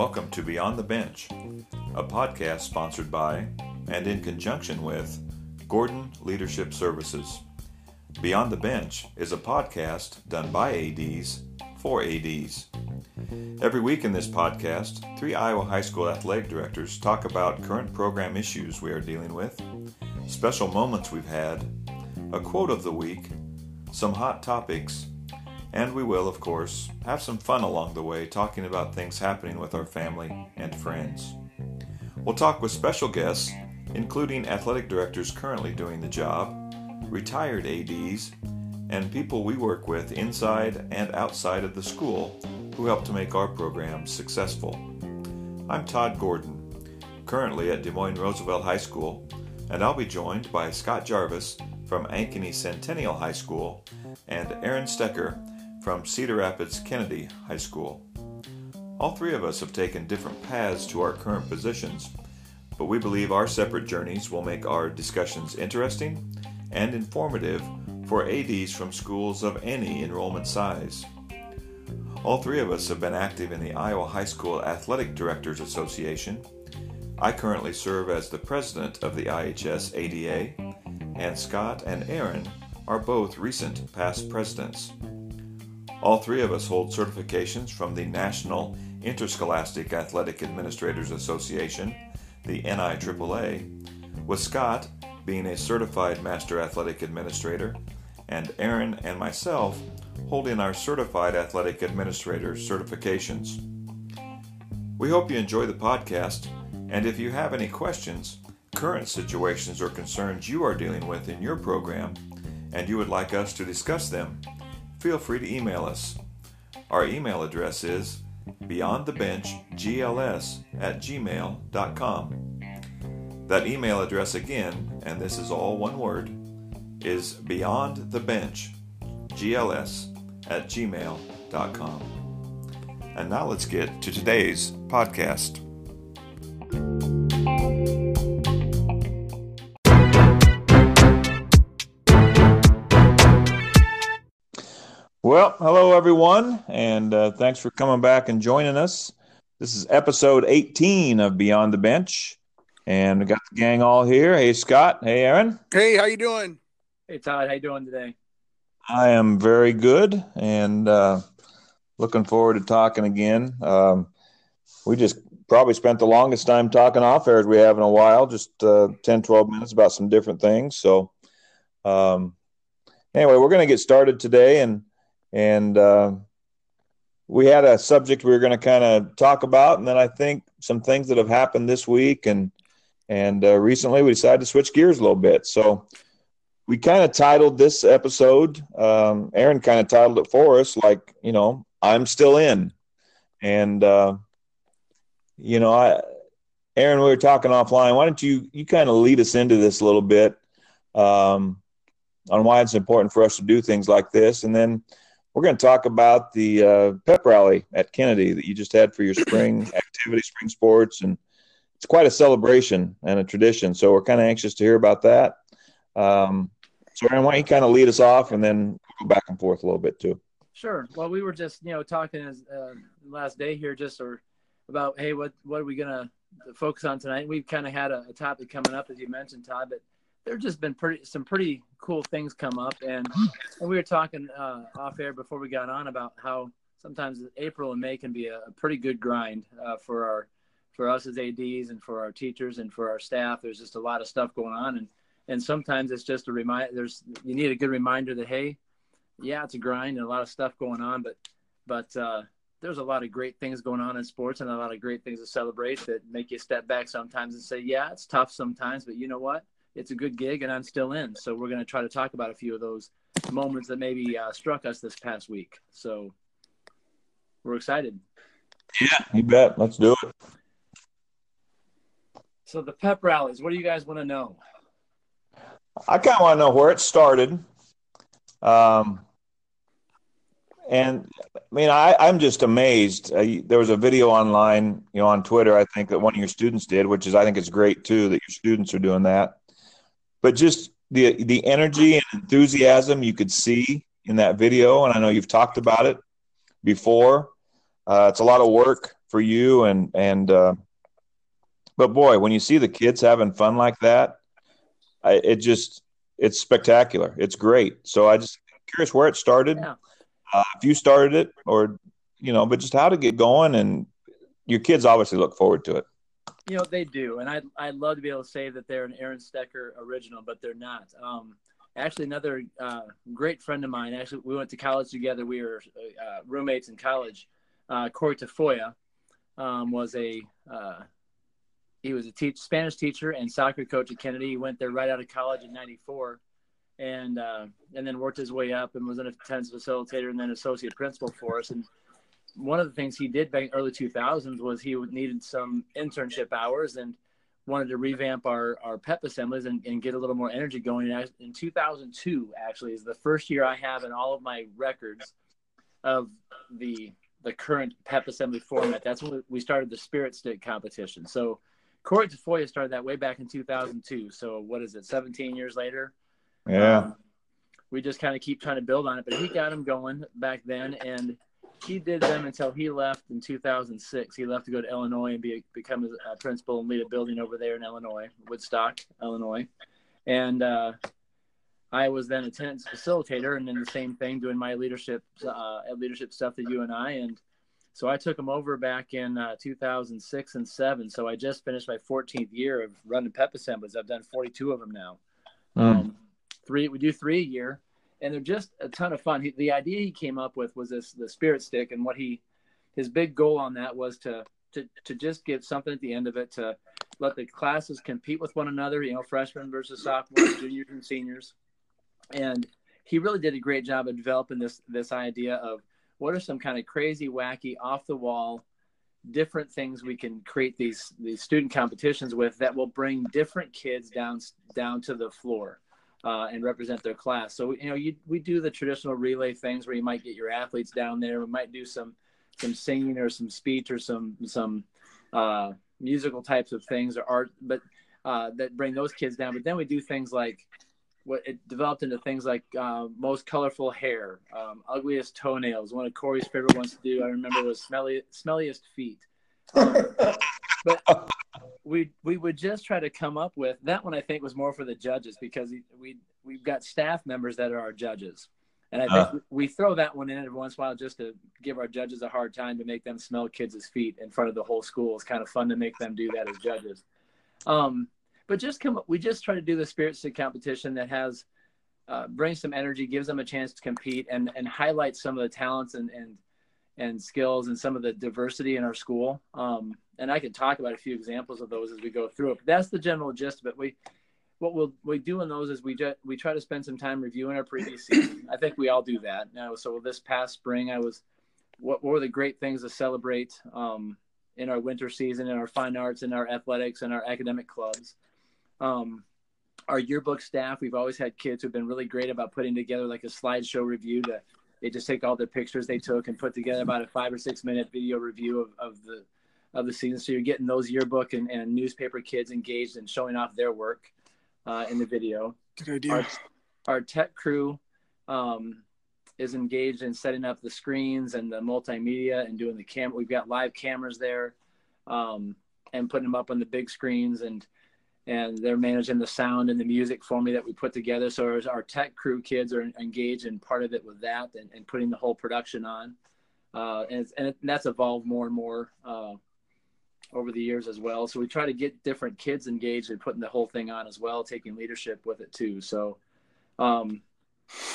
Welcome to Beyond the Bench, a podcast sponsored by and in conjunction with Gordon Leadership Services. Beyond the Bench is a podcast done by ADs for ADs. Every week in this podcast, three Iowa High School athletic directors talk about current program issues we are dealing with, special moments we've had, a quote of the week, some hot topics, and we will, of course, have some fun along the way talking about things happening with our family and friends. We'll talk with special guests, including athletic directors currently doing the job, retired ADs, and people we work with inside and outside of the school who help to make our programs successful. I'm Todd Gordon, currently at Des Moines Roosevelt High School, and I'll be joined by Scott Jarvis from Ankeny Centennial High School and Aaron Stecker from Cedar Rapids Kennedy High School. All three of us have taken different paths to our current positions, but we believe our separate journeys will make our discussions interesting and informative for ADs from schools of any enrollment size. All three of us have been active in the Iowa High School Athletic Directors Association. I currently serve as the president of the IHS ADA, and Scott and Aaron are both recent past presidents. All three of us hold certifications from the National Interscholastic Athletic Administrators Association, the NIAAA, with Scott being a certified Master Athletic Administrator, and Aaron and myself holding our Certified Athletic Administrator certifications. We hope you enjoy the podcast, and if you have any questions, current situations or concerns you are dealing with in your program, and you would like us to discuss them, feel free to email us. Our email address is beyondthebenchgls at gmail.com. That email address again, and this is all one word, is beyondthebenchgls at gmail.com. And now let's get to today's podcast. Well, hello everyone, and uh, thanks for coming back and joining us. This is episode 18 of Beyond the Bench, and we got the gang all here. Hey, Scott. Hey, Aaron. Hey, how you doing? Hey, Todd. How you doing today? I am very good, and uh, looking forward to talking again. Um, we just probably spent the longest time talking off air as we have in a while, just uh, 10, 12 minutes about some different things. So, um, anyway, we're going to get started today, and and uh, we had a subject we were going to kind of talk about, and then I think some things that have happened this week and and uh, recently we decided to switch gears a little bit. So we kind of titled this episode. Um, Aaron kind of titled it for us, like you know, I'm still in, and uh, you know, I. Aaron, we were talking offline. Why don't you you kind of lead us into this a little bit um, on why it's important for us to do things like this, and then we're going to talk about the uh, pep rally at Kennedy that you just had for your spring activity, spring sports, and it's quite a celebration and a tradition. So we're kind of anxious to hear about that. Um, so, Aaron, why don't you kind of lead us off, and then go back and forth a little bit too. Sure. Well, we were just you know talking as uh, last day here, just or about hey, what what are we gonna focus on tonight? We've kind of had a, a topic coming up as you mentioned, Todd, but there's just been pretty some pretty cool things come up. And, and we were talking uh, off air before we got on about how sometimes april and may can be a, a pretty good grind uh, for our for us as ads and for our teachers and for our staff. There's just a lot of stuff going on. And and sometimes it's just a reminder there's you need a good reminder that hey yeah it's a grind and a lot of stuff going on but but uh, there's a lot of great things going on in sports and a lot of great things to celebrate that make you step back sometimes and say yeah it's tough sometimes but you know what it's a good gig and I'm still in. So we're going to try to talk about a few of those moments that maybe uh, struck us this past week. So we're excited. Yeah, you bet. Let's do it. So the pep rallies, what do you guys want to know? I kind of want to know where it started. Um, and I mean, I, I'm just amazed. Uh, there was a video online, you know, on Twitter, I think that one of your students did, which is, I think it's great too, that your students are doing that but just the the energy and enthusiasm you could see in that video, and I know you've talked about it before. Uh, it's a lot of work for you, and and uh, but boy, when you see the kids having fun like that, I, it just it's spectacular. It's great. So I just curious where it started. Yeah. Uh, if you started it, or you know, but just how to get going, and your kids obviously look forward to it. You know they do, and I I'd love to be able to say that they're an Aaron Stecker original, but they're not. Um, actually, another uh, great friend of mine. Actually, we went to college together. We were uh, roommates in college. Uh, Corey Tafoya um, was a uh, he was a teach, Spanish teacher and soccer coach at Kennedy. He went there right out of college in '94, and uh, and then worked his way up and was an attendance facilitator and then associate principal for us. And one of the things he did back in early 2000s was he needed some internship hours and wanted to revamp our, our pep assemblies and, and get a little more energy going. And in 2002, actually, is the first year I have in all of my records of the the current pep assembly format. That's when we started the spirit stick competition. So Corey Tafoya started that way back in 2002. So what is it? 17 years later. Yeah. Um, we just kind of keep trying to build on it, but he got him going back then, and he did them until he left in 2006. He left to go to Illinois and be become a principal and lead a building over there in Illinois, Woodstock, Illinois, and uh, I was then attendance facilitator, and then the same thing, doing my leadership uh, leadership stuff that you and I and so I took them over back in uh, 2006 and seven. So I just finished my 14th year of running pep assemblies. I've done 42 of them now. Mm. Um, three, we do three a year, and they're just a ton of fun. He, the idea he came up with was this the spirit stick, and what he his big goal on that was to to to just give something at the end of it to let the classes compete with one another. You know, freshmen versus sophomores, juniors and seniors, and he really did a great job of developing this this idea of what are some kind of crazy, wacky, off the wall, different things we can create these these student competitions with that will bring different kids down down to the floor uh, and represent their class. So you know, you, we do the traditional relay things where you might get your athletes down there. We might do some some singing or some speech or some some uh, musical types of things or art, but uh, that bring those kids down. But then we do things like what it developed into things like uh, most colorful hair, um, ugliest toenails. One of Corey's favorite ones to do, I remember, was smelly, smelliest feet. Um, but we we would just try to come up with that one. I think was more for the judges because we we've got staff members that are our judges, and I think uh. we throw that one in every once in a while just to give our judges a hard time to make them smell kids' feet in front of the whole school. It's kind of fun to make them do that as judges. Um, but just come up, we just try to do the spirit stick competition that has uh, brings some energy gives them a chance to compete and and highlight some of the talents and and and skills and some of the diversity in our school. Um, and i could talk about a few examples of those as we go through it but that's the general gist of it. We what we'll we do in those is we just we try to spend some time reviewing our previous season. I think we all do that. Now so this past spring i was what, what were the great things to celebrate um, in our winter season in our fine arts in our athletics and our academic clubs. Um, our yearbook staff, we've always had kids who've been really great about putting together like a slideshow review to they just take all the pictures they took and put together about a five or six minute video review of, of the of the season. So you're getting those yearbook and, and newspaper kids engaged and showing off their work uh, in the video. Good idea. Our, our tech crew um, is engaged in setting up the screens and the multimedia and doing the camera. We've got live cameras there um, and putting them up on the big screens and and they're managing the sound and the music for me that we put together. So our tech crew kids are engaged in part of it with that and, and putting the whole production on. Uh, and, and, it, and, that's evolved more and more uh, over the years as well. So we try to get different kids engaged in putting the whole thing on as well, taking leadership with it too. So um,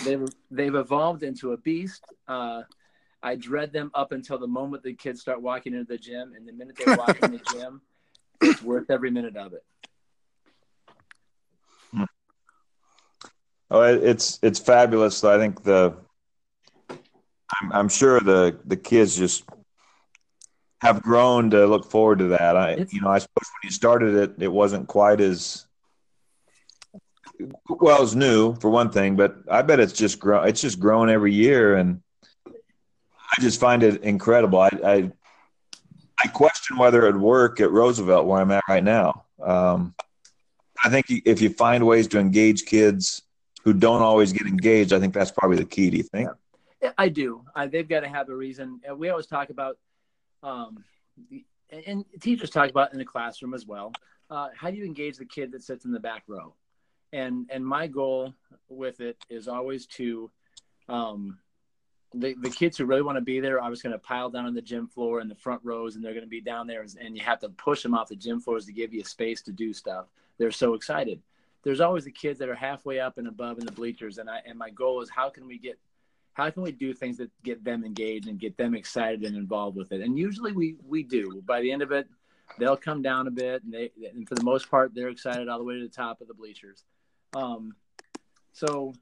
they've they've evolved into a beast. Uh, I dread them up until the moment the kids start walking into the gym, and the minute they walk in the gym, it's worth every minute of it. Oh, it's it's fabulous. I think the I'm, I'm sure the the kids just have grown to look forward to that. I you know I suppose when you started it, it wasn't quite as well as new for one thing, but I bet it's just grown. It's just grown every year, and I just find it incredible. I I, I question whether it'd work at Roosevelt where I'm at right now. Um, I think if you find ways to engage kids who don't always get engaged, I think that's probably the key. Do you think? Yeah, I do. I, they've got to have a reason. We always talk about um, and teachers talk about in the classroom as well. Uh, how do you engage the kid that sits in the back row? And and my goal with it is always to um, the, the kids who really want to be there are just going to pile down on the gym floor in the front rows and they're going to be down there and you have to push them off the gym floors to give you space to do stuff they're so excited there's always the kids that are halfway up and above in the bleachers and i and my goal is how can we get how can we do things that get them engaged and get them excited and involved with it and usually we we do by the end of it they'll come down a bit and they and for the most part they're excited all the way to the top of the bleachers um so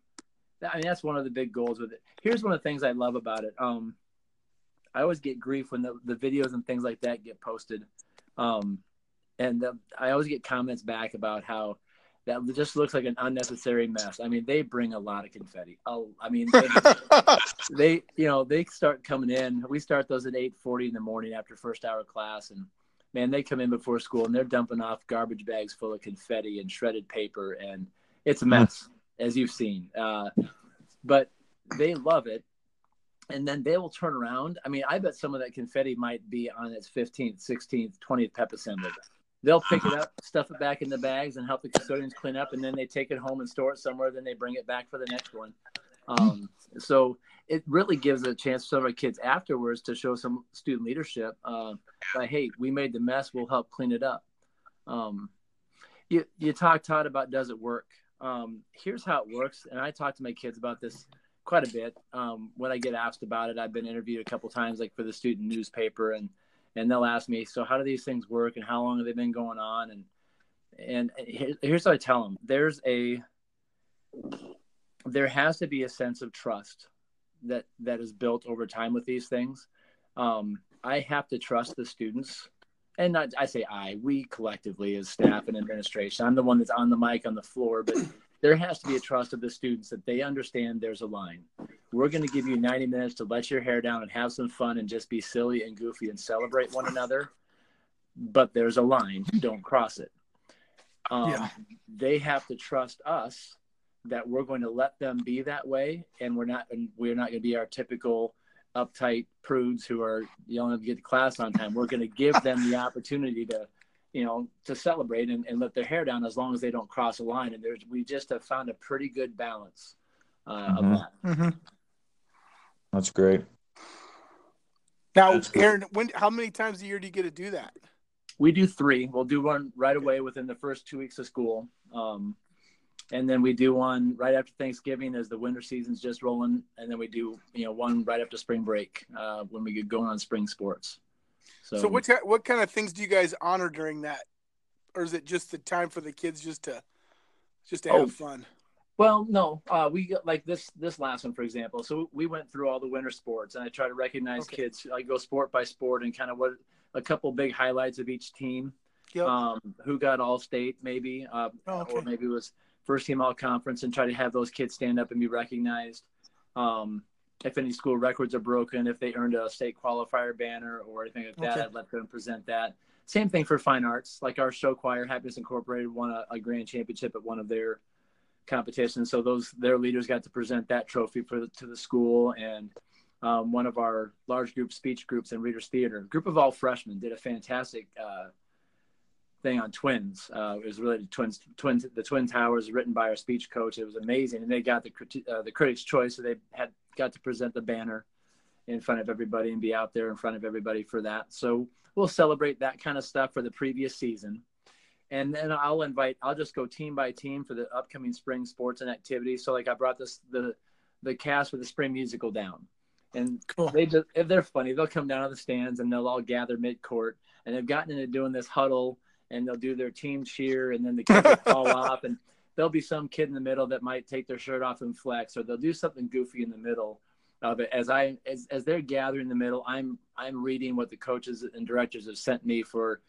I mean, that's one of the big goals with it. Here's one of the things I love about it. Um, I always get grief when the, the videos and things like that get posted. Um, and the, I always get comments back about how that just looks like an unnecessary mess. I mean, they bring a lot of confetti. Oh, I mean, they, they, you know, they start coming in. We start those at 8:40 in the morning after first hour class, and man, they come in before school and they're dumping off garbage bags full of confetti and shredded paper, and it's a mess as you've seen. Uh, but they love it. And then they will turn around. I mean, I bet some of that confetti might be on its 15th, 16th, 20th pep assembly. They'll pick it up, stuff it back in the bags, and help the custodians clean up. And then they take it home and store it somewhere. Then they bring it back for the next one. Um, so it really gives a chance for some of our kids afterwards to show some student leadership. Uh, by hey, we made the mess. We'll help clean it up. Um, you you talk Todd about does it work? um, here's how it works. And I talk to my kids about this quite a bit. Um, when I get asked about it, I've been interviewed a couple times, like for the student newspaper, and and they'll ask me, so how do these things work, and how long have they been going on, and and here's what I tell them: there's a there has to be a sense of trust that that is built over time with these things. Um, I have to trust the students and not I say I, we collectively as staff and administration. I'm the one that's on the mic on the floor, but there has to be a trust of the students that they understand there's a line. We're going to give you 90 minutes to let your hair down and have some fun and just be silly and goofy and celebrate one another. But there's a line, don't cross it. Um, yeah. They have to trust us that we're going to let them be that way, and we're not, and we're not going to be our typical uptight prudes who are yelling to get to class on time. We're going to give them the opportunity to, you know, to celebrate and, and let their hair down as long as they don't cross a line. And there's we just have found a pretty good balance uh, mm-hmm. of that. Mm-hmm. That's great. Now, That's Aaron, when how many times a year do you get to do that? We do three. We'll do one right away within the first two weeks of school. Um, and then we do one right after Thanksgiving as the winter season's just rolling, and then we do you know one right after spring break uh, when we get going on spring sports. So, so what what kind of things do you guys honor during that, or is it just the time for the kids just to just to oh, have fun? Well, no, uh, we like this this last one for example. So we went through all the winter sports, and I try to recognize okay. kids. I go sport by sport and kind of what a couple big highlights of each team. Yep. Um, who got all state maybe, uh, oh, okay. or maybe it was first team all conference and try to have those kids stand up and be recognized. Um, if any school records are broken, if they earned a state qualifier banner or anything like that, okay. I'd let them present that. Same thing for fine arts, like our show choir, Happiness Incorporated, won a, a grand championship at one of their competitions. So those their leaders got to present that trophy for the, to the school, and um, one of our large group speech groups in Readers Theater, group of all freshmen, did a fantastic uh, thing on twins. Uh, it was related to twins, twins, the Twin Towers, written by our speech coach. It was amazing, and they got the uh, the Critics' Choice, so they had got to present the banner in front of everybody and be out there in front of everybody for that. So we'll celebrate that kind of stuff for the previous season, and then I'll invite. I'll just go team by team for the upcoming spring sports and activities. So like I brought this the the cast for the spring musical down. And cool. they just, if they're funny, they'll come down to the stands and they'll all gather mid court. And they've gotten into doing this huddle and they'll do their team cheer and then the kids will fall off and there'll be some kid in the middle that might take their shirt off and flex or they'll do something goofy in the middle of it as i as, as they're gathering in the middle i'm i'm reading what the coaches and directors have sent me for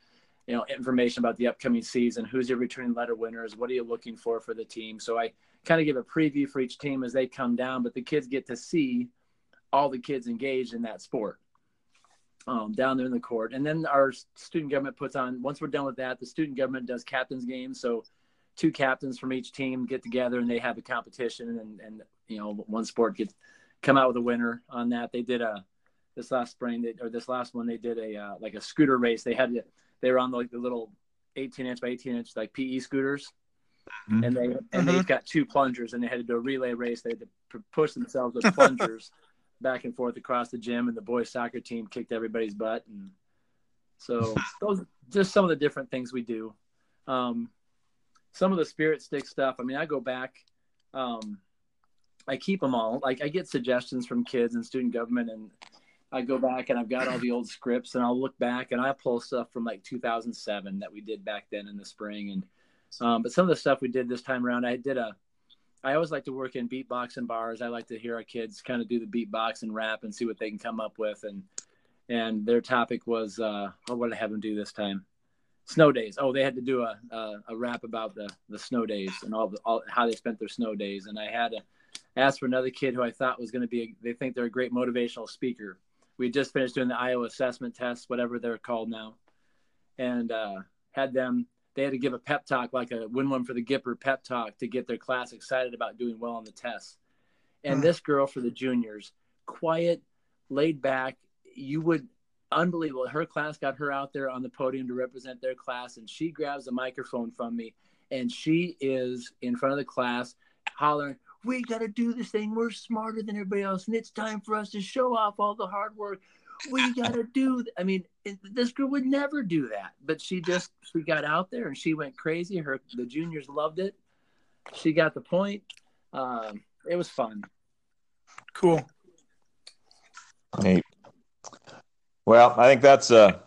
you know information about the upcoming season who's your returning letter winners what are you looking for for the team so i kind of give a preview for each team as they come down but the kids get to see all the kids engaged in that sport um, down there in the court. And then our student government puts on, once we're done with that, the student government does captain's games. So two captains from each team get together and they have a competition and, and you know, one sport gets come out with a winner on that. They did a this last spring they, or this last one they did a uh, like a scooter race. They had to, they were on like the little 18 inch by 18 inch like PE scooters, mm-hmm. and they and mm-hmm. they've got two plungers, and they had to do a relay race. They had to push themselves with plungers back and forth across the gym, and the boys soccer team kicked everybody's butt, and so those just some of the different things we do. Um, some of the spirit stick stuff. I mean, I go back. Um, I keep them all. Like I get suggestions from kids and student government, and I go back and I've got all the old scripts, and I'll look back and I pull stuff from like 2007 that we did back then in the spring, and um, but some of the stuff we did this time around, I did a. I always like to work in beatbox and bars. I like to hear our kids kind of do the beatbox and rap and see what they can come up with, and and their topic was uh, oh, what did I have them do this time? Snow days. Oh, they had to do a a, a rap about the the snow days and all the all how they spent their snow days, and I had to ask for another kid who I thought was going to be. A, they think they're a great motivational speaker. We just finished doing the Iowa assessment tests, whatever they're called now, and uh, had them they had to give a pep talk like a win one for the Gipper pep talk to get their class excited about doing well on the tests. And this girl for the juniors, quiet, laid back, you would unbelievable. Her class got her out there on the podium to represent their class, and she grabs the microphone from me, and she is in front of the class hollering, "We got to do this thing. We're smarter than everybody else, and it's time for us to show off all the hard work we got to do. Th-. I mean, it, this girl would never do that, but she just she got out there and she went crazy. Her the juniors loved it. She got the point. Um, it was fun. Cool. Neat. Well, I think that's uh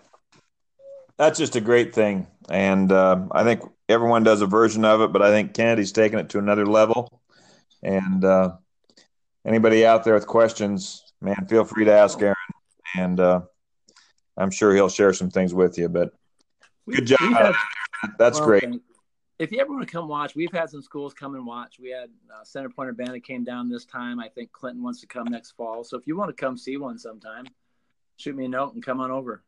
that's just a great thing, and uh, I think everyone does a version of it, but I think Kennedy's taking it to another level. And uh, anybody out there with questions, man, feel free to ask Aaron and uh, I'm sure he'll share some things with you. But good job. Had, That's well, great. If you ever want to come watch, we've had some schools come and watch. We had uh, Center Point-Urbana came down this time. I think Clinton wants to come next fall. So if you want to come see one sometime, shoot me a note and come on over.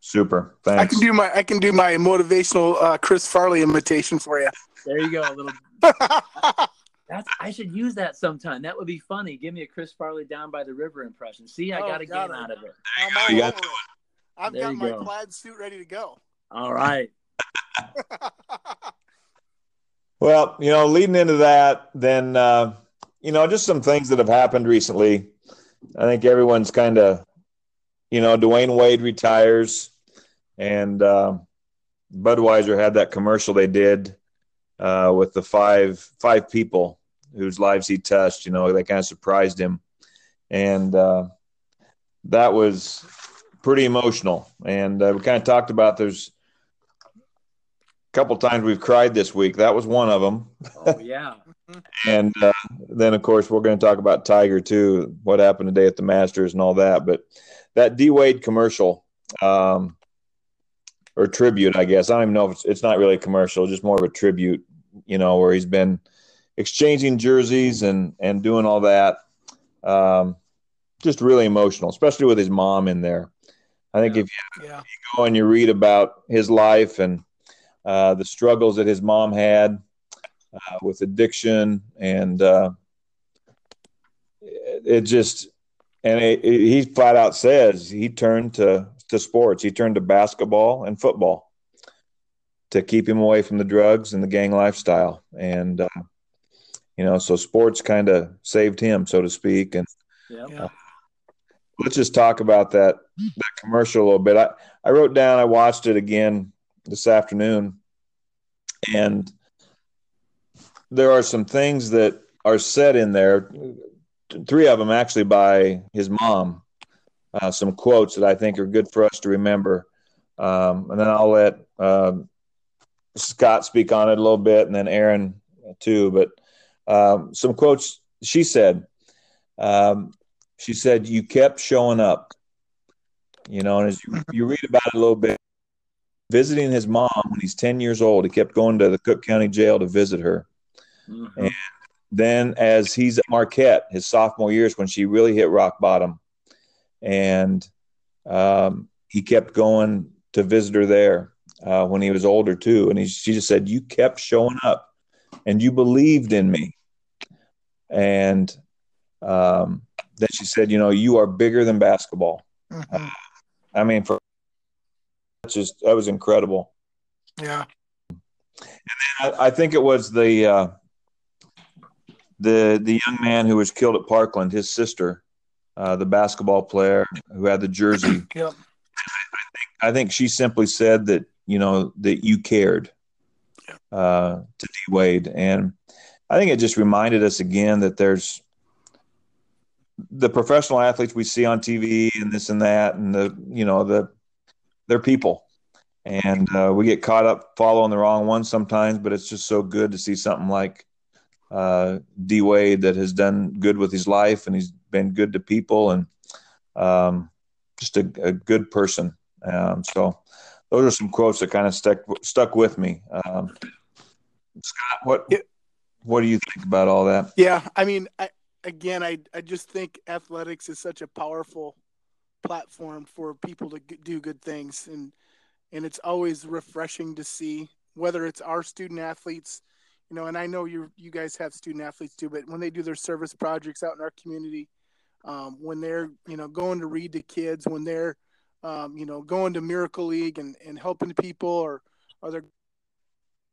Super. Thanks. I can do my I can do my motivational uh, Chris Farley imitation for you. There you go. A little That's I should use that sometime. That would be funny. Give me a Chris Farley down by the river impression. See, I oh, got a game out of it. I'm all over it. I've there got my go. plaid suit ready to go. All right. well, you know, leading into that, then uh, you know, just some things that have happened recently. I think everyone's kind of, you know, Dwyane Wade retires, and uh, Budweiser had that commercial they did uh, with the five five people whose lives he touched. You know, they kind of surprised him, and uh, that was pretty emotional. And uh, we kind of talked about there's a couple times we've cried this week. That was one of them. Oh yeah. and uh, then of course we're going to talk about Tiger too. What happened today at the Masters and all that. But that D Wade commercial. Um, or tribute, I guess. I don't even know if it's, it's not really a commercial, just more of a tribute, you know, where he's been exchanging jerseys and and doing all that. Um, just really emotional, especially with his mom in there. I think yeah. if you, yeah. you, go and you read about his life and uh, the struggles that his mom had uh, with addiction, and uh, it, it, just and it, it, he flat out says he turned to to sports. He turned to basketball and football to keep him away from the drugs and the gang lifestyle. And, uh, you know, so sports kind of saved him, so to speak. And yeah. uh, let's just talk about that, that commercial a little bit. I, I wrote down, I watched it again this afternoon, and there are some things that are said in there, three of them actually by his mom uh, some quotes that I think are good for us to remember. Um, and then I'll let uh, Scott speak on it a little bit, and then Aaron too. But um, some quotes she said. Um, she said, "You kept showing up." You know, and as you, you read about it a little bit, visiting his mom when he's ten years old, he kept going to the Cook County Jail to visit her. Mm-hmm. And then, as he's at Marquette, his sophomore years, when she really hit rock bottom, and um, he kept going to visit her there uh, when he was older too. And he, she just said, "You kept showing up, and you believed in me." And um, then she said, you know, you are bigger than basketball. Mhm. I mean, for that's just that was incredible. Yeah. And then I, I think it was the uh, the the young man who was killed at Parkland, his sister, uh, the basketball player who had the jersey. Yep. I think I think she simply said that you know that you cared uh, to D Wade, and I think it just reminded us again that there's the professional athletes we see on TV and this and that, and the you know the they're people, and uh, we get caught up following the wrong ones sometimes. But it's just so good to see something like uh, D Wade that has done good with his life, and he's been good to people, and um, just a, a good person. Um, so those are some quotes that kind of stuck stuck with me. Um, Scott, what what do you think about all that? Yeah, I mean, I, again, I I just think athletics is such a powerful platform for people to do good things, and and it's always refreshing to see whether it's our student athletes, you know, and I know you you guys have student athletes too, but when they do their service projects out in our community, um, when they're you know going to read to kids, when they're um, you know going to Miracle League and, and helping people, or they're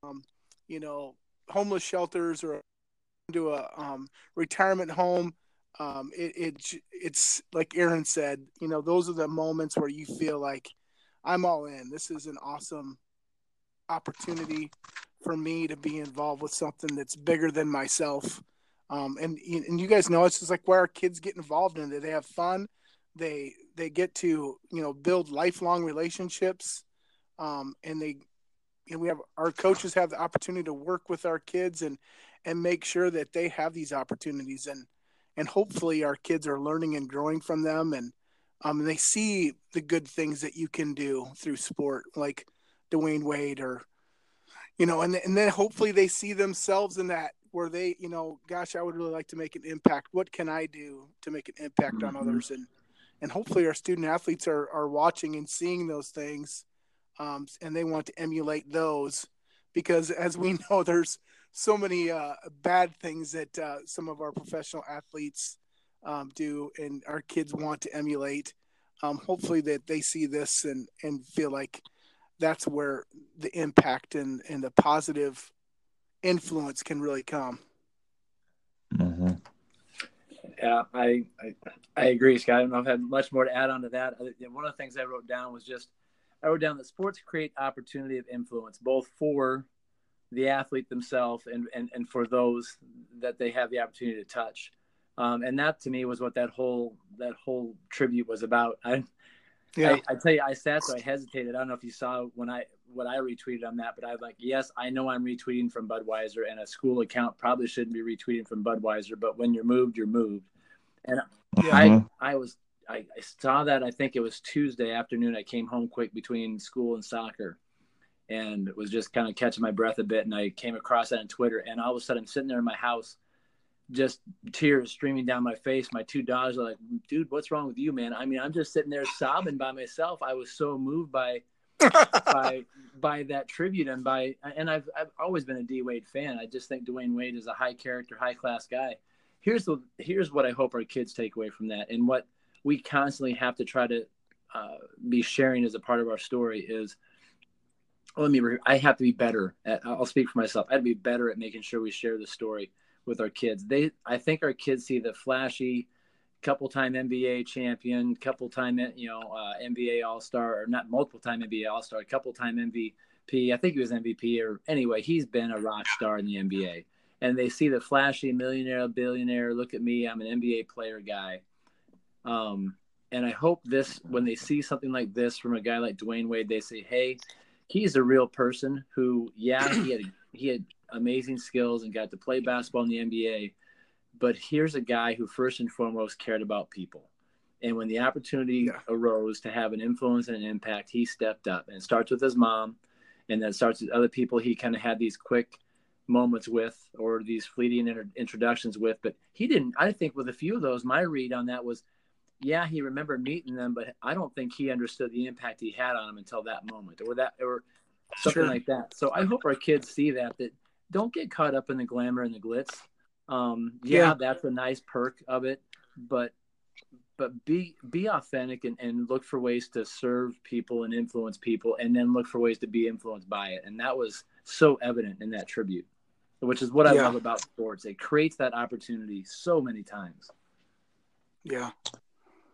um, you know homeless shelters or into a um, retirement home. Um, it, it it's like Aaron said, you know, those are the moments where you feel like I'm all in. This is an awesome opportunity for me to be involved with something that's bigger than myself. Um, and and you guys know it's just like where our kids get involved in it. They have fun. They they get to you know build lifelong relationships, um, and they and we have our coaches have the opportunity to work with our kids and and make sure that they have these opportunities and and hopefully our kids are learning and growing from them and um, they see the good things that you can do through sport like Dwyane Wade or you know and and then hopefully they see themselves in that where they you know gosh I would really like to make an impact. What can I do to make an impact on Mhm. others? And and hopefully our student athletes are are watching and seeing those things um, and they want to emulate those because as we know there's so many uh, bad things that uh, some of our professional athletes um, do and our kids want to emulate. Um, hopefully that they see this and, and feel like that's where the impact and, and the positive influence can really come Mm-hmm. Yeah, I, I I agree, Scott. I don't know if I have had much more to add on to that. One of the things I wrote down was just I wrote down that sports create opportunity of influence, both for the athlete themselves and, and, and for those that they have the opportunity to touch. Um, and that to me was what that whole that whole tribute was about. I, yeah I, I tell you, I sat so I hesitated. I don't know if you saw when I what I retweeted on that, but I was like, yes, I know I'm retweeting from Budweiser, and a school account probably shouldn't be retweeting from Budweiser. But when you're moved, you're moved. And Yeah. I mm-hmm. I was I, I saw that I think it was Tuesday afternoon. I came home quick between school and soccer, and was just kind of catching my breath a bit. And I came across that on Twitter, and all of a sudden I'm sitting there in my house, just tears streaming down my face. My two daughters are like, "Dude, what's wrong with you, man?" I mean, I'm just sitting there sobbing by myself. I was so moved by by by that tribute and by and I've I've always been a D Wade fan. I just think Dwyane Wade is a high character, high class guy. Here's the here's what I hope our kids take away from that, and what we constantly have to try to uh, be sharing as a part of our story is. Let me. Re- I have to be better at. I'll speak for myself. I'd be better at making sure we share the story with our kids. They. I think our kids see the flashy, couple time NBA champion, couple time you know uh, NBA All Star, or not multiple time NBA All Star, couple time MVP. I think he was MVP, or anyway, he's been a rock star in the NBA. And they see the flashy millionaire, billionaire. Look at me, I'm an NBA player guy. Um, and I hope this, when they see something like this from a guy like Dwyane Wade, they say, "Hey, he's a real person who, yeah, he had he had amazing skills and got to play basketball in the NBA." but here's a guy who first and foremost cared about people and when the opportunity Yeah. arose to have an influence and an impact he stepped up and it starts with his mom and then starts with other people he kind of had these quick moments with or these fleeting inter- introductions with but he didn't i think with a few of those my read on that was yeah he remembered meeting them but i don't think he understood the impact he had on them until that moment or that or something Sure. like that so i hope our kids see that that don't get caught up in the glamour and the glitz um, yeah, Yeah. that's a nice perk of it, but but be be authentic and, and look for ways to serve people and influence people and then look for ways to be influenced by it and that was so evident in that tribute which is what i Yeah. love about sports it creates that opportunity so many times Yeah.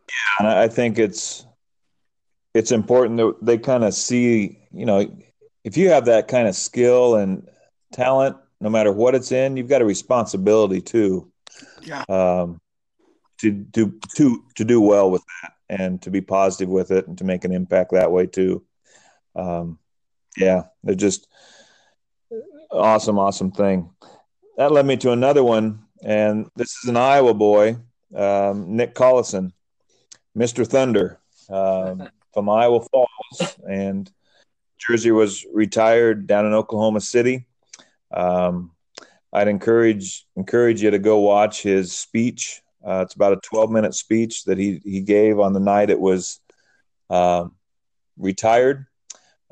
Yeah. And I I think it's it's important that they kind of see, you know, if you have that kind of skill and talent, no matter what it's in, you've got a responsibility too, Yeah. um, to do to to do well with that and to be positive with it and to make an impact that way too. Um, yeah, they're just awesome, awesome thing. That led me to another one, and this is an Iowa boy, um, Nick Collison. Mr. Thunder um, from Iowa Falls, and Jersey was retired down in Oklahoma City. Um, I'd encourage encourage you to go watch his speech. Uh, it's about a 12 minute speech that he he gave on the night it was um retired.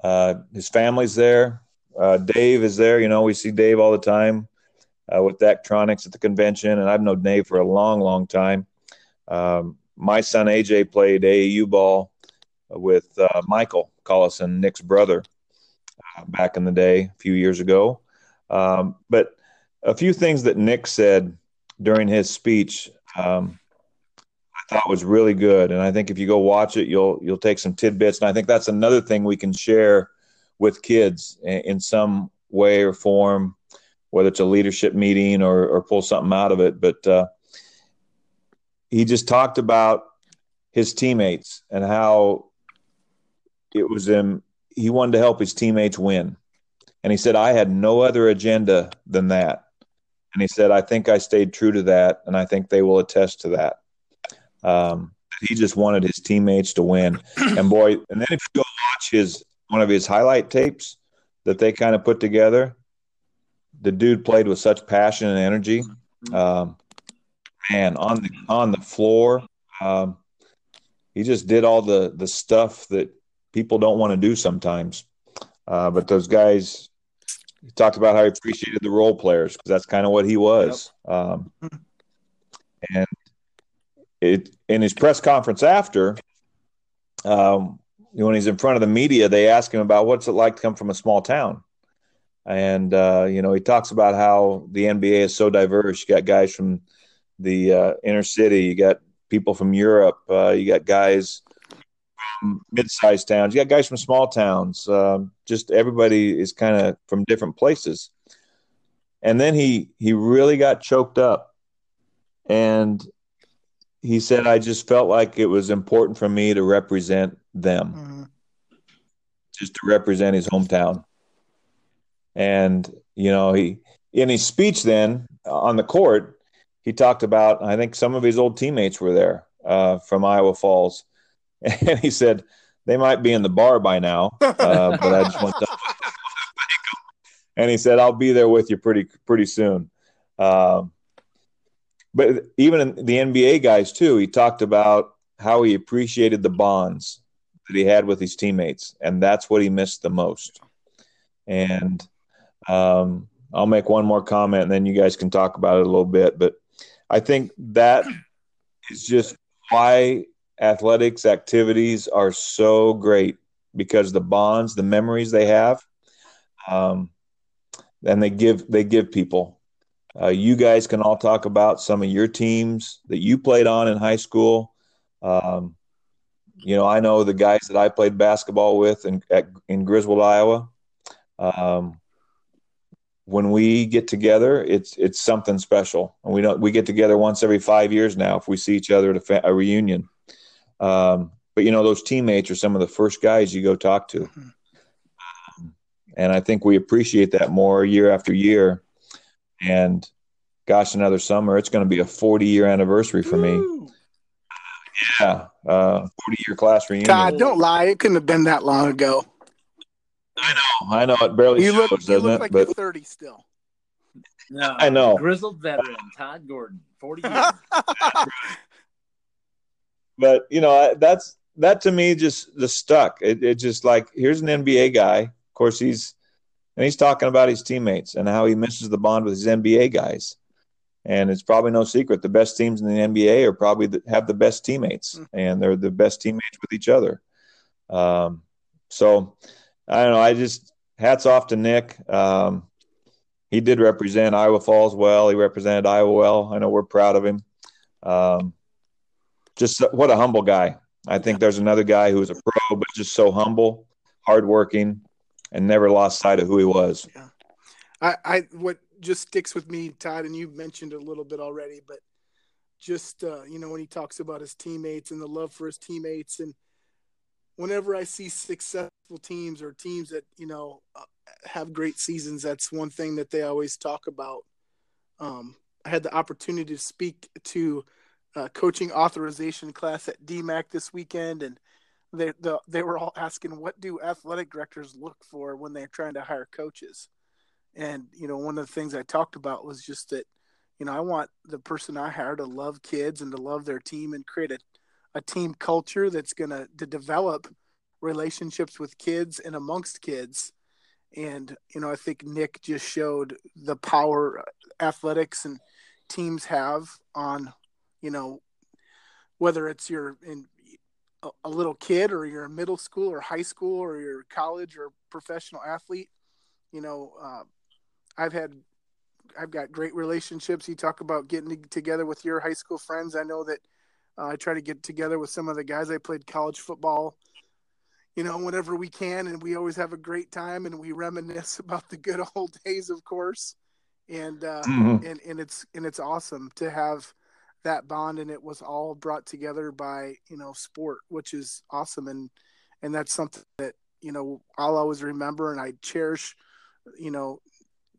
Uh, his family's there. Uh, Dave is there. You know, we see Dave all the time uh, with Daktronics at the convention, and I've known Dave for a long, long time. Um, my son AJ played AAU ball with uh, Michael Collison, Nick's brother, uh, back in the day, a few years ago. Um, but a few things that Nick said during his speech, um, I thought was really good, and I think if you go watch it, you'll you'll take some tidbits. And I think that's another thing we can share with kids in, some way or form, whether it's a leadership meeting or, or pull something out of it. But uh, he just talked about his teammates and how it was him he wanted to help his teammates win and he said i had no other agenda than that. And he said i think i stayed true to that and i think they will attest to that. Um, he just wanted his teammates to win. And boy and then if you go watch his one of his highlight tapes that they kind of put together the dude played with such passion and energy. Um, man on the on the floor um, he just did all the the stuff that people don't want to do sometimes. Uh, but those guys he talked about how he appreciated the role players because that's kind of what he was. Um, and it in his press conference after um, when he's in front of the media they ask him about what's it like to come from a small town. And uh, you know he talks about how the NBA is so diverse. You got guys from the uh, inner city, you got people from Europe, uh, you got guys from mid-sized towns, you got guys from small towns. Um, just everybody is kind of from different places. And then he he really got choked up, and he said, "I just felt like it was important for me to represent them." Mhm. just to represent his hometown. And you know, he in his speech then uh, on the court, he talked about I think some of his old teammates were there uh, from Iowa Falls, and he said they might be in the bar by now, uh, but I just want to. And he said, "I'll be there with you pretty pretty soon." Um, but even in the NBA guys too, he talked about how he appreciated the bonds that he had with his teammates, and that's what he missed the most. And um, I'll make one more comment, and then you guys can talk about it a little bit. But I think that is just why athletics activities are so great because the bonds, the memories they have, um, and they give they give people. Uh, you guys can all talk about some of your teams that you played on in high school. Um, you know, I know the guys that I played basketball with in at, in Griswold, Iowa. Um, when we get together, it's it's something special, and we don't we get together once every five years now if we see each other at a, fa- a reunion. Um, but you know, those teammates are some of the first guys you go talk to, um, and I think we appreciate that more year after year. And gosh, another summer, it's going to be a 40 year anniversary for me. Yeah, uh, 40 year class reunion. God, don't lie. It couldn't have been that long ago. I know I know. it barely You shows, look, you doesn't look it? like but you're 30 still. No, I know. grizzled veteran Todd Gordon, forty years. but you know that's that to me just the stuck. It, it just like here's an NBA guy. Of course he's and he's talking about his teammates and how he misses the bond with his NBA guys. and it's probably no secret the best teams in the NBA are probably the, have the best teammates, mm. and they're the best teammates with each other. Um, so I don't know. I just hats off to Nick. Um, he did represent Iowa Falls well. He represented Iowa well. I know we're proud of him. Um, just what a humble guy. I think there's another guy who was a pro, but just so humble, hardworking, and never lost sight of who he was. Yeah. I, I what just sticks with me, Todd, and you mentioned it a little bit already, but just uh, you know when he talks about his teammates and the love for his teammates, and whenever I see successful teams or teams that you know uh, have great seasons, that's one thing that they always talk about. Um, I had the opportunity to speak to a coaching authorization class at DMACC this weekend, and they the, they were all asking, "What do athletic directors look for when they're trying to hire coaches?" And you know, one of the things I talked about was just that, you know, I want the person I hire to love kids and to love their team and create a, a team culture that's gonna to develop relationships with kids and amongst kids. And you know, I think Nick just showed the power athletics and uh, teams have on, you know, whether it's your in a little kid or you're in middle school or high school or you're college or professional athlete you know uh, i've had i've got great relationships. You talk about getting together with your high school friends. I know that uh, i try to get together with some of the guys. I played college football you know whenever we can and we always have a great time and we reminisce about the good old days of course. And uh, mm-hmm. and and it's and it's awesome to have that bond and it was all brought together by you know sport which is awesome. And and that's something that you know i'll always remember and i cherish you know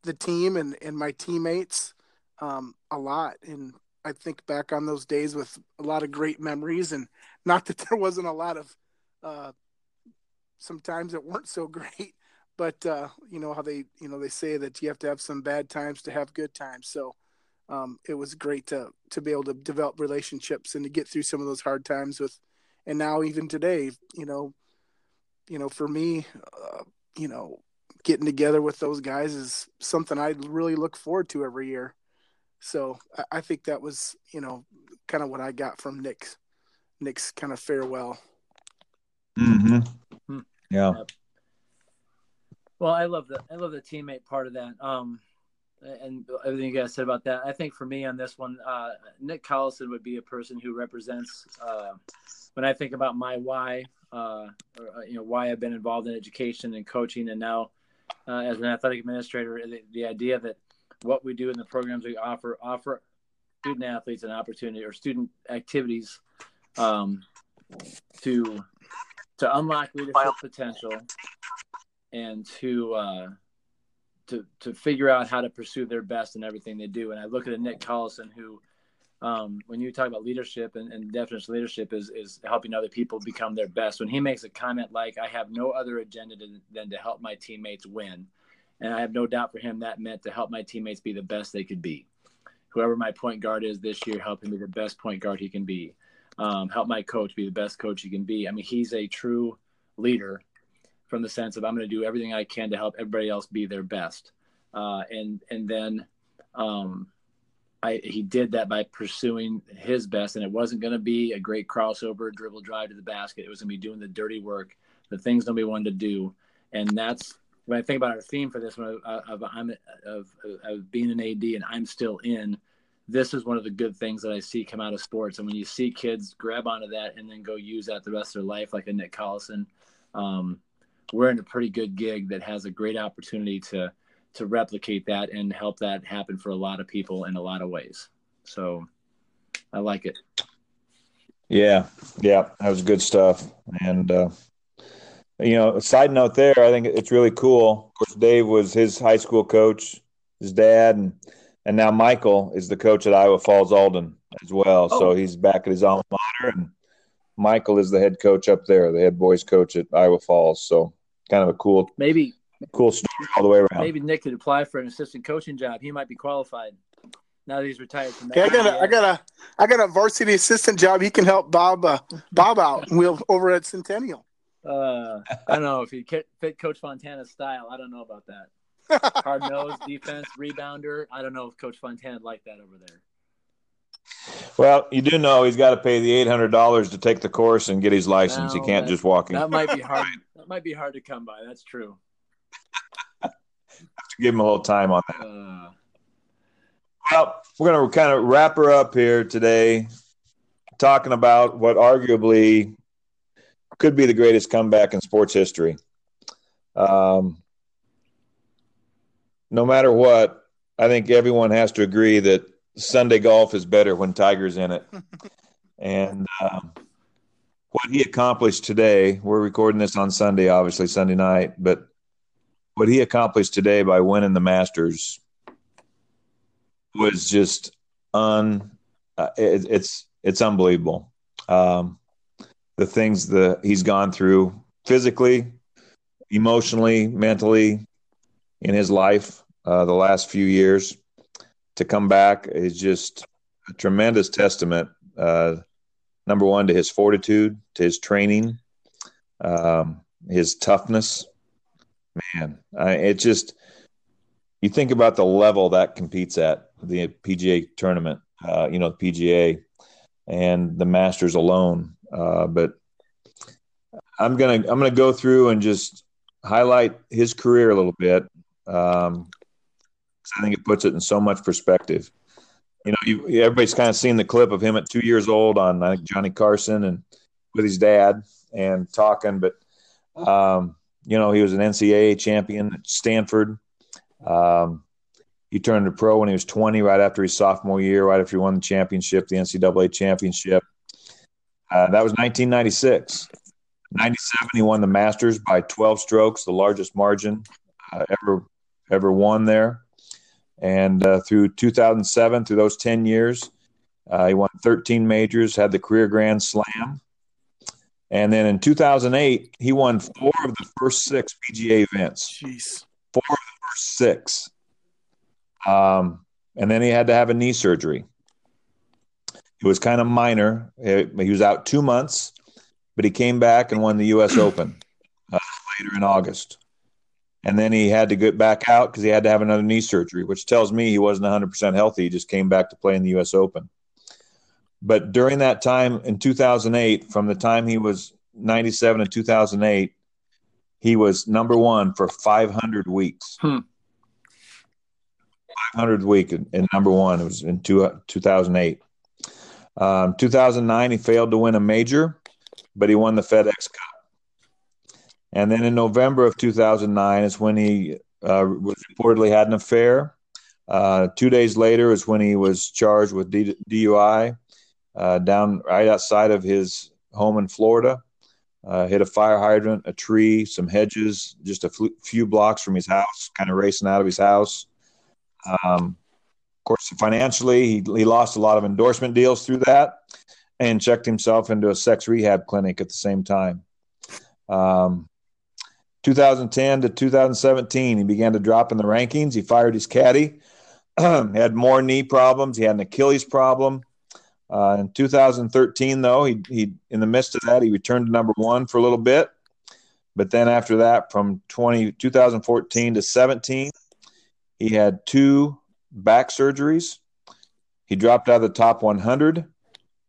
the team and and my teammates um, a lot. And i think back on those days with a lot of great memories and not that there wasn't a lot of uh, sometimes it weren't so great but uh, you know how they you know they say that you have to have some bad times to have good times. So um, it was great to to be able to develop relationships and to get through some of those hard times with and now even today you know you know for me uh, you know getting together with those guys is something i really look forward to every year. So i, I think that was you know kind of what i got from nick's nick's kind of farewell. Mm-hmm. Hmm. yeah. Well i love the i love the teammate part of that. Um and everything you guys said about that. I think for me on this one, uh, Nick Collison would be a person who represents uh, when I think about my why, uh, or, uh, you know, why I've been involved in education and coaching, and now uh, as an athletic administrator, the, the, idea that what we do in the programs we offer offer student athletes an opportunity or student activities um, to to unlock leadership potential and to uh, to to figure out how to pursue their best in everything they do. And I look at a Nick Collison who, um, when you talk about leadership and, and definition of leadership is is helping other people become their best. When he makes a comment like, "I have no other agenda to, than to help my teammates win," and I have no doubt for him that meant to help my teammates be the best they could be. Whoever my point guard is this year, help him be the best point guard he can be. Um, help my coach be the best coach he can be. I mean, he's a true leader from the sense of I'm going to do everything I can to help everybody else be their best. Uh, and and then um, I, he did that by pursuing his best, and it wasn't going to be a great crossover dribble drive to the basket. It was going to be doing the dirty work, the things nobody wanted to do, and that's when I think about our theme for this one of, of, of, of being an AD and I'm still in. This is one of the good things that I see come out of sports, and when you see kids grab onto that and then go use that the rest of their life, like a Nick Collison, um, we're in a pretty good gig that has a great opportunity to to replicate that and help that happen for a lot of people in a lot of ways. So I like it. Yeah, yeah, that was good stuff. And uh, you know, a side note there, I think it's really cool. Of course, Dave was his high school coach, his dad, and and now Michael is the coach at Iowa Falls Alden as well. Oh. So he's back at his alma mater, and Michael is the head coach up there, the head boys coach at Iowa Falls. So kind of a cool, maybe cool story all the way around. Maybe Nick could apply for an assistant coaching job. He might be qualified now that he's retired from that. Yeah, I got a, I got a, I got a varsity assistant job. He can help Bob, uh, Bob out. We'll over at Centennial. Uh, I don't know if he fit Coach Fontana's style. I don't know about that. hard nosed defense, rebounder. I don't know if Coach Fontana like that over there. Well, you do know he's got to pay the eight hundred dollars to take the course and get his license. he can't just walk in. That might be hard. that might be hard to come by. That's true. have to give him a little time on that. Uh, well, we're going to kind of wrap her up here today, talking about what arguably could be the greatest comeback in sports history. Um, no matter what, I think everyone has to agree that Sunday golf is better when Tiger's in it. and um, what he accomplished today, we're recording this on Sunday, obviously Sunday night, but what he accomplished today by winning the Masters was just un. Uh, it, it's it's unbelievable. Um, the things that he's gone through physically, emotionally, mentally in his life uh, the last few years to come back is just a tremendous testament. Uh, number one, to his fortitude, to his training, um, his toughness. Man, I, it just you think about the level that competes at the PGA tournament, uh, you know, the PGA and the Masters alone. Uh, but I'm gonna I'm gonna go through and just highlight his career a little bit. Um, I think it puts it in so much perspective. You know, you, everybody's kind of seen the clip of him at two years old on I think Johnny Carson and with his dad and talking, but um, you know, he was an NCAA champion at Stanford. Um, he turned to pro when he was 20, right after his sophomore year, right after he won the championship, the NCAA championship. Uh, that was 1996. 97, he won the Masters by 12 strokes, the largest margin uh, ever ever won there. And uh, through 2007, through those 10 years, uh, he won 13 majors, had the career Grand Slam. And then in 2008, he won four of the first six PGA events. Jeez. Four of the first six. Um, and then he had to have a knee surgery. It was kind of minor. It, he was out two months, but he came back and won the U.S. Open uh, later in August and then he had to get back out because he had to have another knee surgery, which tells me he wasn't 100% healthy. He just came back to play in the U.S. Open. But during that time in 2008, from the time he was 97 to 2008, he was number one for 500 weeks. Hmm. 500 week in, number one. It was in two, 2008. Um, 2009, he failed to win a major, but he won the FedEx Cup. And then in November of 2009 is when he uh, reportedly had an affair. Uh, two days later is when he was charged with D- DUI uh, down right outside of his home in Florida. Uh, hit a fire hydrant, a tree, some hedges, just a fl- few blocks from his house, kind of racing out of his house. Um, of course, financially, he, he lost a lot of endorsement deals through that and checked himself into a sex rehab clinic at the same time. Um, 2010 to 2017, he began to drop in the rankings. He fired his caddy, had more knee problems. He had an Achilles problem. Uh, in 2013, though, he, he in the midst of that, he returned to number one for a little bit. But then after that, from 20, 2014 to 17, he had two back surgeries. He dropped out of the top 100.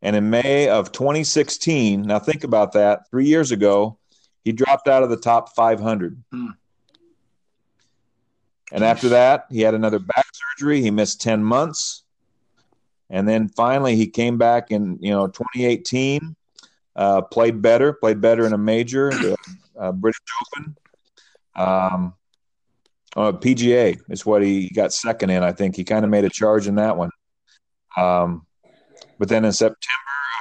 And in May of 2016, now think about that, three years ago, he dropped out of the top 500. Hmm. And after that, he had another back surgery. He missed 10 months. And then finally, he came back in you know 2018, uh, played better, played better in a major, the uh, British Open. Um, uh, PGA is what he got second in. I think he kind of made a charge in that one. Um, but then in September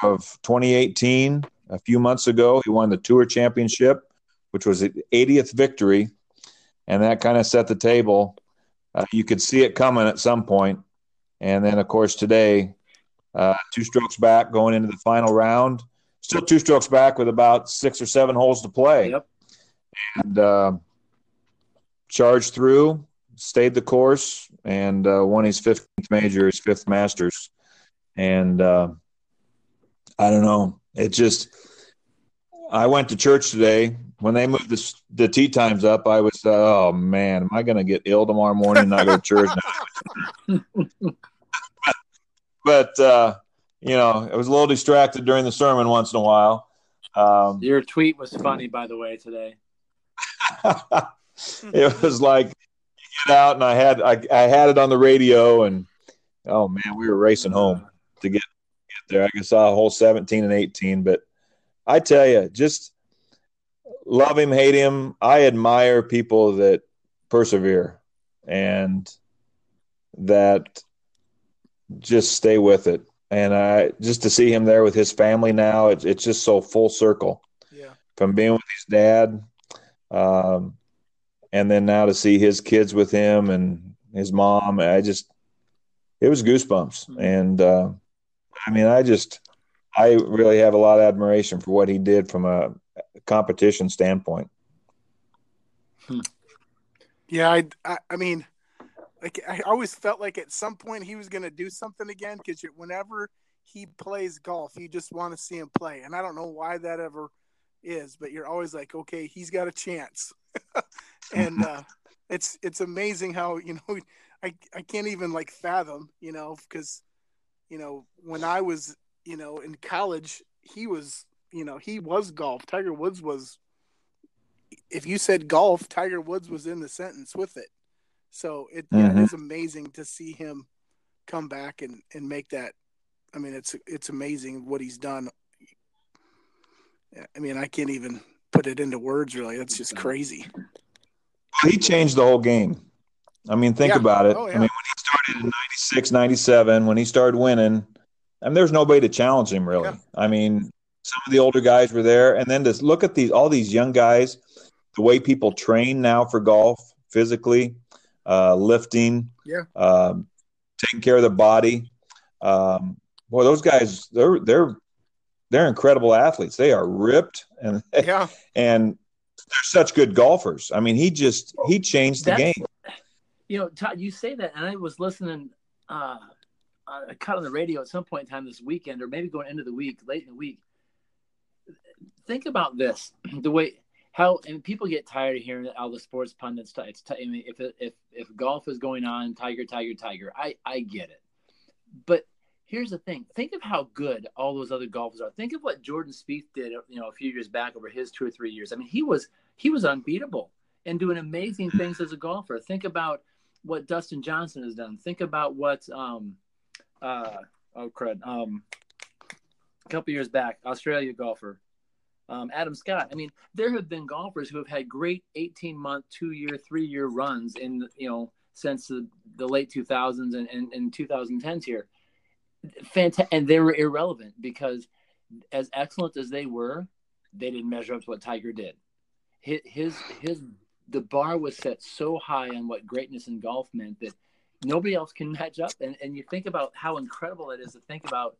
of 2018, a few months ago. He won the Tour Championship, which was the 80th victory, and that kind of set the table. Uh, you could see it coming at some point, and then of course today, uh, two strokes back going into the final round. Still two strokes back with about six or seven holes to play. Yep. And uh, charged through, stayed the course, and uh, won his 15th major, his fifth Masters. And uh, I don't know. It just I went to church today. When they moved the, the tee times up, I was, oh man, am I going to get ill tomorrow morning and not go to church? but, uh, you know, I was a little distracted during the sermon once in a while. Um, Your tweet was funny, by the way, today. it was like get out, and I had I, I had it on the radio, and oh man, we were racing home to get there. I guess, saw a hole seventeen and eighteen, but I tell you, just love him, hate him. I admire people that persevere and that just stay with it. And I just to see him there with his family now, it's it's just so full circle. Yeah. From being with his dad, um, and then now to see his kids with him and his mom, I just it was goosebumps. Mm-hmm. And uh, I mean, I just I really have a lot of admiration for what he did from a competition standpoint. Hmm. Yeah, I, I, I mean, like I always felt like at some point he was going to do something again because whenever he plays golf, you just want to see him play, and I don't know why that ever is, but you're always like, okay, he's got a chance, and uh, it's it's amazing how you know I I can't even like fathom you know because you know when I was you know, in college, he was, you know, he was golf. Tiger Woods was, if you said golf, Tiger Woods was in the sentence with it. So it, mm-hmm. yeah, it is amazing to see him come back and, and make that. I mean, it's it's amazing what he's done. I mean, I can't even put it into words. Really, that's just crazy. He changed the whole game. I mean, think yeah. about it. Oh, yeah. I mean, when he started in 96, 97, when he started winning, I mean, there's nobody to challenge him really. Yeah. I mean, some of the older guys were there, and then to look at these all these young guys, the way people train now for golf physically, uh, lifting, yeah, um, taking care of the body. Um, boy, those guys they're they're they're incredible athletes. They are ripped and yeah, and they're such good golfers. I mean, he just he changed the That's, game. You know, Todd, you say that, and I was listening. Uh, uh, cut on the radio at some point in time this weekend, or maybe going into the week, late in the week. Think about this: the way how and people get tired of hearing all the sports pundits. It's t- I mean, if if if golf is going on, Tiger, Tiger, Tiger. I I get it, but here's the thing: think of how good all those other golfers are. Think of what Jordan Spieth did, you know, a few years back over his two or three years. I mean, he was he was unbeatable and doing amazing things as a golfer. Think about what Dustin Johnson has done. Think about what um, uh, oh crud, um, a couple years back, Australia golfer, um, Adam Scott. I mean, there have been golfers who have had great 18 month, two year, three year runs in, you know, since the, the late 2000s and, and, and 2010s here. Fanta- and they were irrelevant because as excellent as they were, they didn't measure up to what Tiger did. His, his the bar was set so high on what greatness in golf meant that nobody else can match up. And, and you think about how incredible it is to think about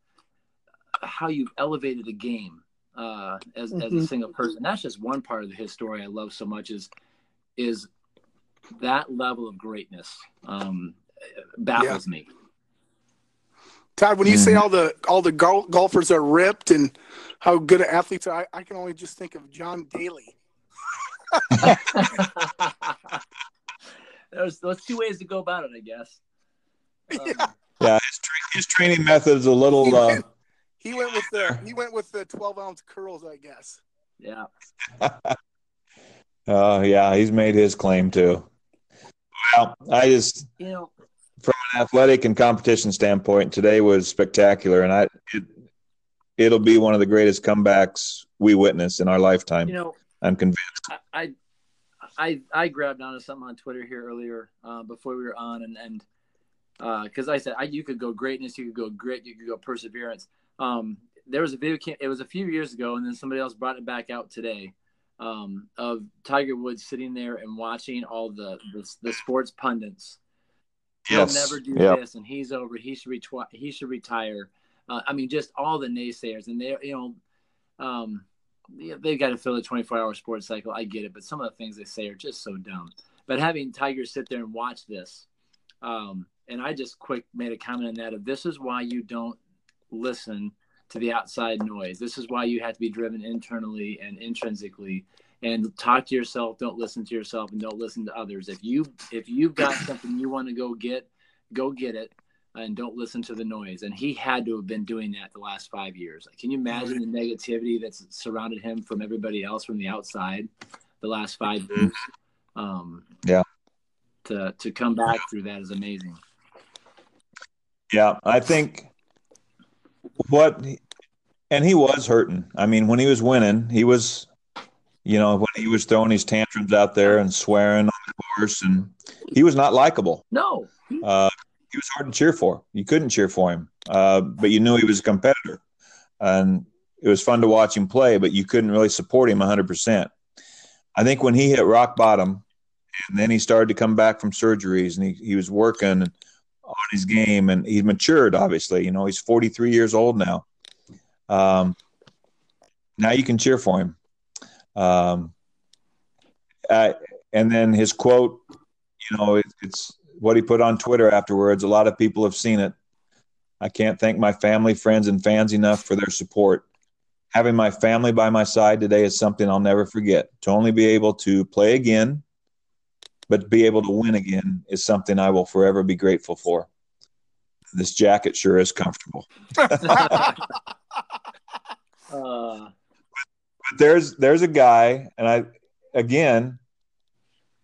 how you've elevated a game uh, as, mm-hmm. as a mm-hmm. single person. That's just one part of his story I love so much is, is that level of greatness um, baffles yeah. me. Todd, when you say mm-hmm. all the all the gol- golfers are ripped and how good athletes are, I, I can only just think of John Daly. There's those two ways to go about it, I guess. Um, yeah, yeah his, tra- his, training method is a little. He uh, went, uh... he went with the he went with the twelve ounce curls, I guess. Yeah. uh, yeah, he's made his claim too. Well, I just you know from an athletic and competition standpoint, today was spectacular, and I it, it'll be one of the greatest comebacks we witness in our lifetime. You know, I'm convinced. I, I I grabbed onto something on Twitter here earlier uh, before we were on, and and because uh, I said I, you could go greatness, you could go grit, you could go perseverance. Um, there was a video. It was a few years ago, and then somebody else brought it back out today um, of Tiger Woods sitting there and watching all the the, the sports pundits. Yes. He'll never do yep. this, and he's over. He should retwi- He should retire. Uh, I mean, just all the naysayers, and they, you know, um, they've got to fill the 24 hour sports cycle. I get it, but some of the things they say are just so dumb. But having Tiger sit there and watch this, um, and I just quick made a comment on that of this is why you don't listen to the outside noise. This is why you have to be driven internally and intrinsically and talk to yourself, don't listen to yourself and don't listen to others. If you if you've got something you want to go get, go get it and don't listen to the noise. And he had to have been doing that the last 5 years. Can you imagine the negativity that's surrounded him from everybody else from the outside the last 5 mm-hmm. years? Um, yeah. To to come back through that is amazing. Yeah, I think what and he was hurting. I mean, when he was winning, he was, you know, when he was throwing his tantrums out there and swearing on the course, and he was not likable. No, uh, he was hard to cheer for. You couldn't cheer for him, uh, but you knew he was a competitor, and it was fun to watch him play. But you couldn't really support him 100. percent I think when he hit rock bottom, and then he started to come back from surgeries, and he he was working on his game, and he's matured. Obviously, you know, he's 43 years old now um, now you can cheer for him. Um, uh, and then his quote, you know, it, it's what he put on Twitter afterwards. A lot of people have seen it. I can't thank my family, friends, and fans enough for their support. Having my family by my side today is something I'll never forget. To only be able to play again, but to be able to win again is something I will forever be grateful for. This jacket sure is comfortable. Uh, but there's there's a guy, and I again,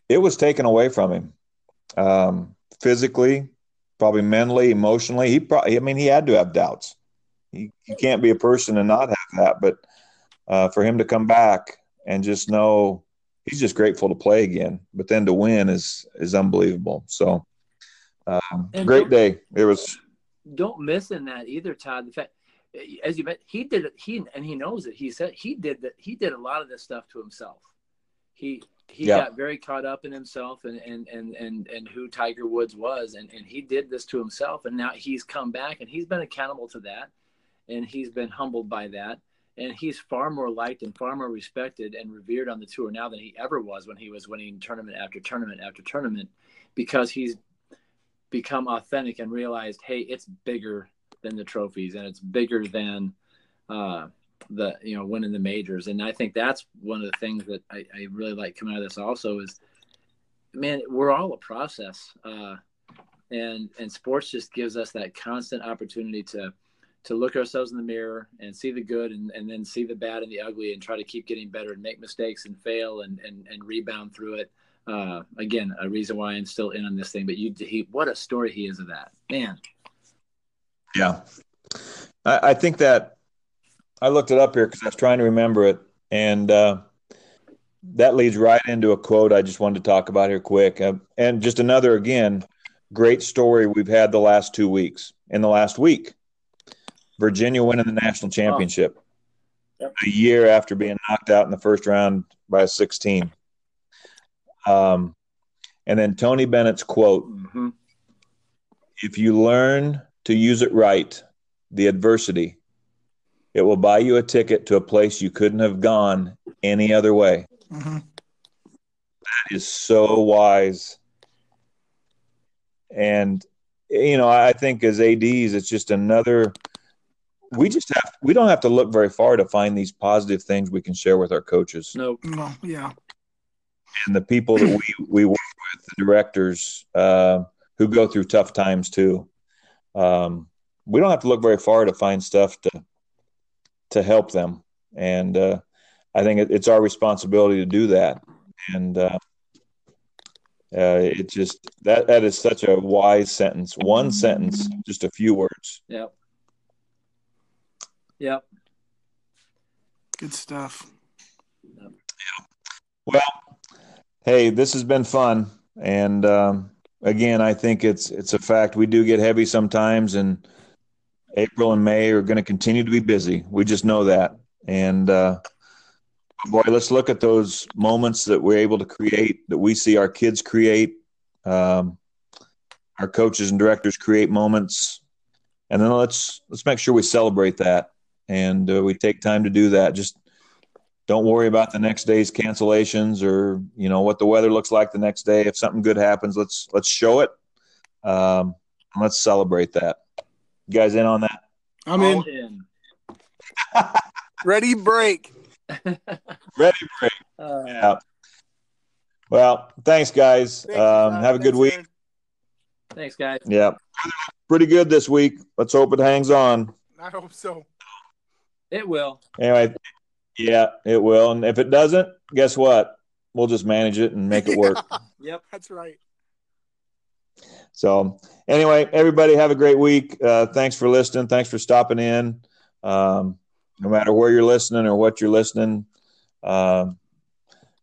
it was taken away from him, um, physically, probably mentally, emotionally. He probably, I mean, he had to have doubts. He, he can't be a person and not have that. But uh, for him to come back and just know he's just grateful to play again, but then to win is is unbelievable. So, um, great day. It was. Don't miss in that either, Todd. The fact as you met, he did it. He and he knows it. He said he did that. He did a lot of this stuff to himself. He he yeah. got very caught up in himself and and and and and who Tiger Woods was, and and he did this to himself. And now he's come back, and he's been accountable to that, and he's been humbled by that. And he's far more liked and far more respected and revered on the tour now than he ever was when he was winning tournament after tournament after tournament, because he's become authentic and realized, hey, it's bigger than the trophies, and it's bigger than uh, the you know winning the majors. And I think that's one of the things that I, I really like coming out of this. Also, is man, we're all a process, uh, and and sports just gives us that constant opportunity to to look ourselves in the mirror and see the good and, and then see the bad and the ugly and try to keep getting better and make mistakes and fail and, and, and rebound through it. Uh, again, a reason why I'm still in on this thing, but you, he, what a story he is of that, man. Yeah. I, I think that I looked it up here because I was trying to remember it. And uh, that leads right into a quote I just wanted to talk about here quick. Uh, and just another, again, great story we've had the last two weeks. In the last week, Virginia winning the national championship oh. yep. a year after being knocked out in the first round by a 16. Um, and then Tony Bennett's quote mm-hmm. If you learn to use it right, the adversity. It will buy you a ticket to a place you couldn't have gone any other way. Mm-hmm. That is so wise. And, you know, I think as ADs, it's just another. We just have, we don't have to look very far to find these positive things we can share with our coaches. No, no, yeah. And the people that we, we work with, the directors uh, who go through tough times too um, we don't have to look very far to find stuff to to help them, and uh, I think it, it's our responsibility to do that. And uh, uh, it just that that is such a wise sentence. One sentence, just a few words. Yep. Yep. Good stuff. Yep. Yeah. Well, hey, this has been fun, and um, again, I think it's it's a fact. We do get heavy sometimes, and April and May are going to continue to be busy. We just know that. And uh, boy, let's look at those moments that we're able to create, that we see our kids create, um, our coaches and directors create moments, and then let's let's make sure we celebrate that and uh, we take time to do that. Just don't worry about the next day's cancellations or you know what the weather looks like the next day. If something good happens, let's let's show it. Um, let's celebrate that. You guys in on that? I'm in. in. Ready, break. Ready, break. Uh, Yeah. Well, thanks, guys. Thank you, Um, have a good week. Aaron. thanks, guys. Yeah. Pretty good this week. Let's hope it hangs on. I hope so. It will. Anyway, yeah, it will. And if it doesn't, guess what? We'll just manage it and make it work. Yep. That's right. So, anyway, everybody have a great week. Uh, thanks for listening. Thanks for stopping in. Um, no matter where you're listening or what you're listening um,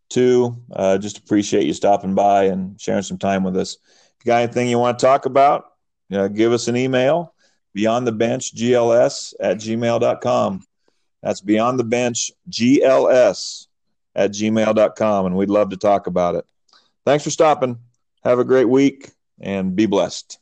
to, uh, just appreciate you stopping by and sharing some time with us. If you got anything you want to talk about, uh, give us an email beyond the bench gls at gmail.com. That's beyond the bench gls at gmail.com. And we'd love to talk about it. Thanks for stopping. Have a great week and be blessed.